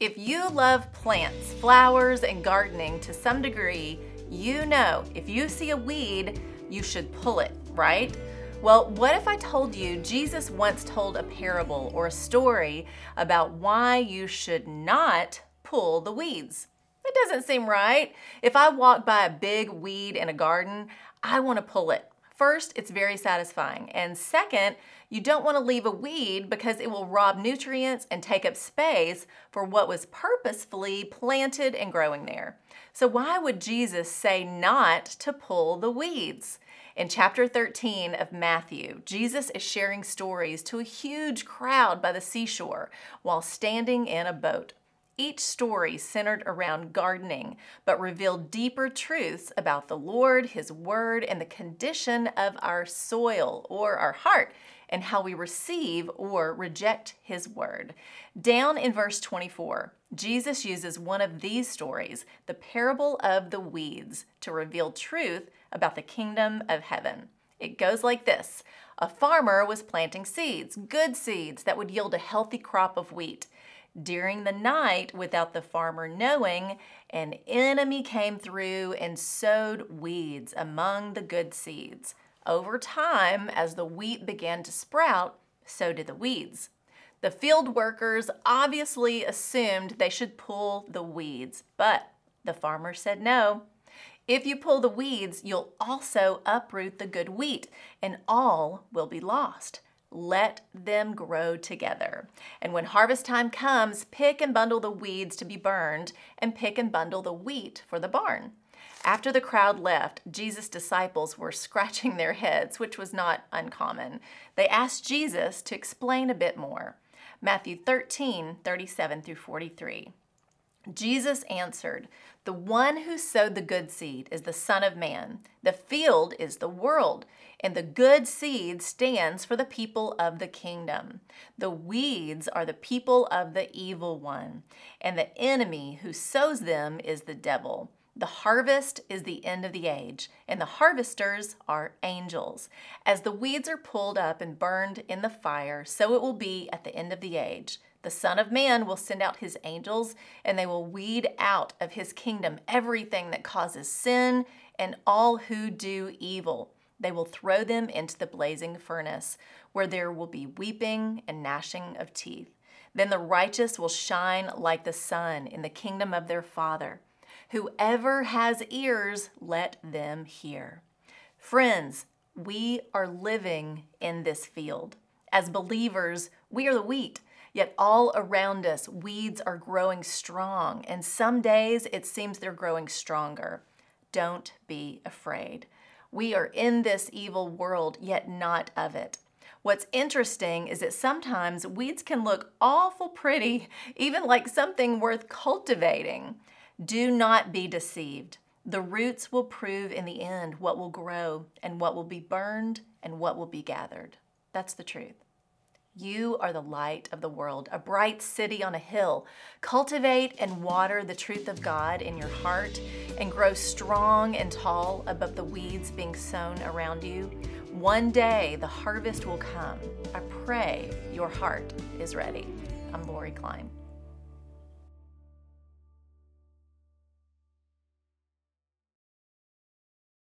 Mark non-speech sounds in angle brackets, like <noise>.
If you love plants, flowers, and gardening to some degree, you know if you see a weed, you should pull it, right? Well, what if I told you Jesus once told a parable or a story about why you should not pull the weeds? It doesn't seem right. If I walk by a big weed in a garden, I want to pull it. First, it's very satisfying. And second, you don't want to leave a weed because it will rob nutrients and take up space for what was purposefully planted and growing there. So, why would Jesus say not to pull the weeds? In chapter 13 of Matthew, Jesus is sharing stories to a huge crowd by the seashore while standing in a boat. Each story centered around gardening, but revealed deeper truths about the Lord, His Word, and the condition of our soil or our heart, and how we receive or reject His Word. Down in verse 24, Jesus uses one of these stories, the parable of the weeds, to reveal truth about the kingdom of heaven. It goes like this A farmer was planting seeds, good seeds that would yield a healthy crop of wheat. During the night, without the farmer knowing, an enemy came through and sowed weeds among the good seeds. Over time, as the wheat began to sprout, so did the weeds. The field workers obviously assumed they should pull the weeds, but the farmer said no. If you pull the weeds, you'll also uproot the good wheat, and all will be lost. Let them grow together. And when harvest time comes, pick and bundle the weeds to be burned, and pick and bundle the wheat for the barn. After the crowd left, Jesus' disciples were <laughs> scratching their heads, which was not uncommon. They asked Jesus to explain a bit more. Matthew 13, 37 through 43. Jesus answered, The one who sowed the good seed is the Son of Man. The field is the world, and the good seed stands for the people of the kingdom. The weeds are the people of the evil one, and the enemy who sows them is the devil. The harvest is the end of the age, and the harvesters are angels. As the weeds are pulled up and burned in the fire, so it will be at the end of the age. The Son of Man will send out his angels, and they will weed out of his kingdom everything that causes sin and all who do evil. They will throw them into the blazing furnace, where there will be weeping and gnashing of teeth. Then the righteous will shine like the sun in the kingdom of their Father. Whoever has ears, let them hear. Friends, we are living in this field. As believers, we are the wheat Yet all around us, weeds are growing strong, and some days it seems they're growing stronger. Don't be afraid. We are in this evil world, yet not of it. What's interesting is that sometimes weeds can look awful pretty, even like something worth cultivating. Do not be deceived. The roots will prove in the end what will grow and what will be burned and what will be gathered. That's the truth. You are the light of the world, a bright city on a hill. Cultivate and water the truth of God in your heart and grow strong and tall above the weeds being sown around you. One day the harvest will come. I pray your heart is ready. I'm Lori Klein.